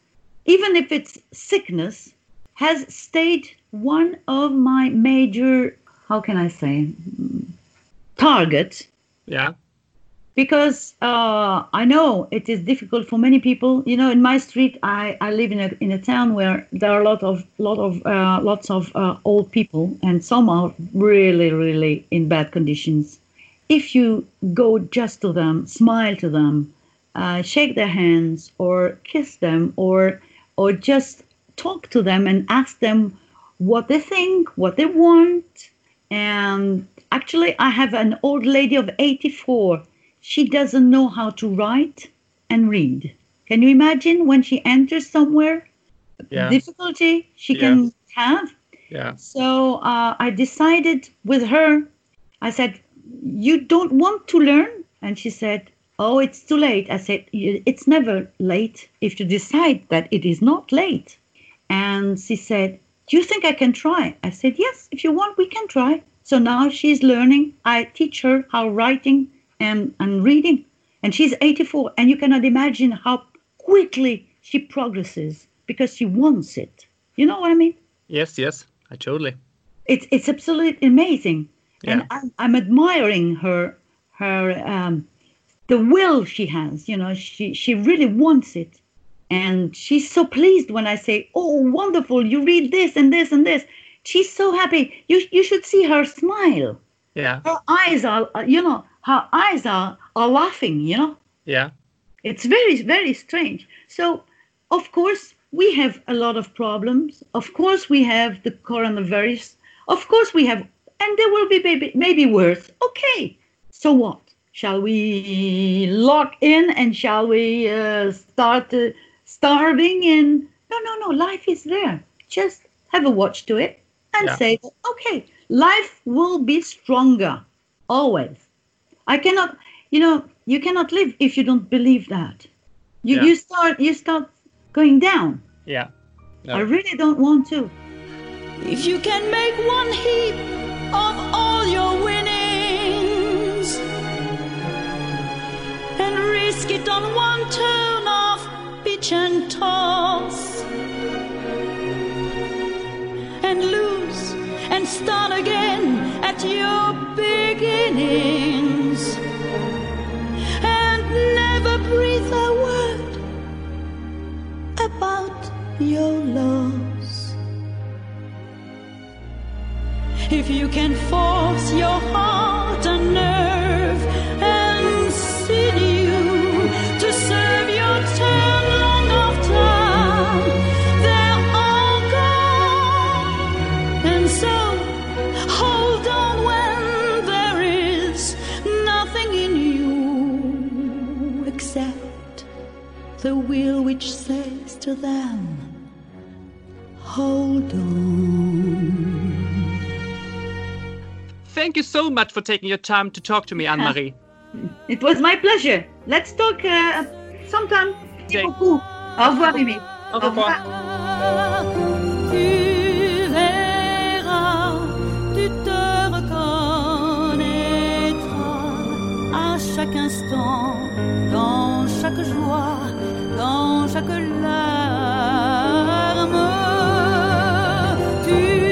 even if it's sickness, has stayed one of my major, how can I say, target. yeah because uh, I know it is difficult for many people. You know, in my street, I, I live in a in a town where there are a lot of lot of uh, lots of uh, old people, and some are really really in bad conditions. If you go just to them, smile to them, uh, shake their hands, or kiss them, or or just talk to them and ask them what they think, what they want, and actually, I have an old lady of 84 she doesn't know how to write and read. Can you imagine when she enters somewhere, yeah difficulty she Yeah. can have? yeah So uh, I decided with her, I said, You don't want to learn? And she said, Oh, it's too late. I said, It's never late if you decide that it is not late. And she said, Do you think I can try? I said, Yes, if you want, we can try. So now she's learning. I teach her how writing and, and reading. And she's 84. And you cannot imagine how quickly she progresses because she wants it. You know what I mean? yes yes i totally it's it's absolutely amazing Yeah. and I'm, I'm admiring her her um the will she has you know she she really wants it and she's so pleased when i say oh wonderful you read this and this and this she's so happy you you should see her smile yeah her eyes are you know her eyes are are laughing you know yeah it's very, very strange. So, of course, we have a lot of problems. Of course, we have the coronavirus. Of course, we have, and there will be maybe, maybe worse. Okay, so what? Shall we lock in and shall we uh, start uh, starving? And no, no, no, life is there. Just have a watch to it and Yeah. say, okay, life will be stronger always. I cannot, you know, you cannot live if you don't believe that. You Yeah. you start you start going down. yeah I really don't want to. If you can make one heap of all risk it on one turn of pitch and toss and lose and start again at your beginnings and never breathe a word about your loss. If you can force your heart the wheel which says to them, Hold on. Thank you so much for taking your time to talk to me, Anne Marie. It was my pleasure. Let's talk uh, sometime. Okay. Au revoir, Mimi. Au revoir. Tu verras, chaque instant, dans chaque joie. dans chaque larme. Tu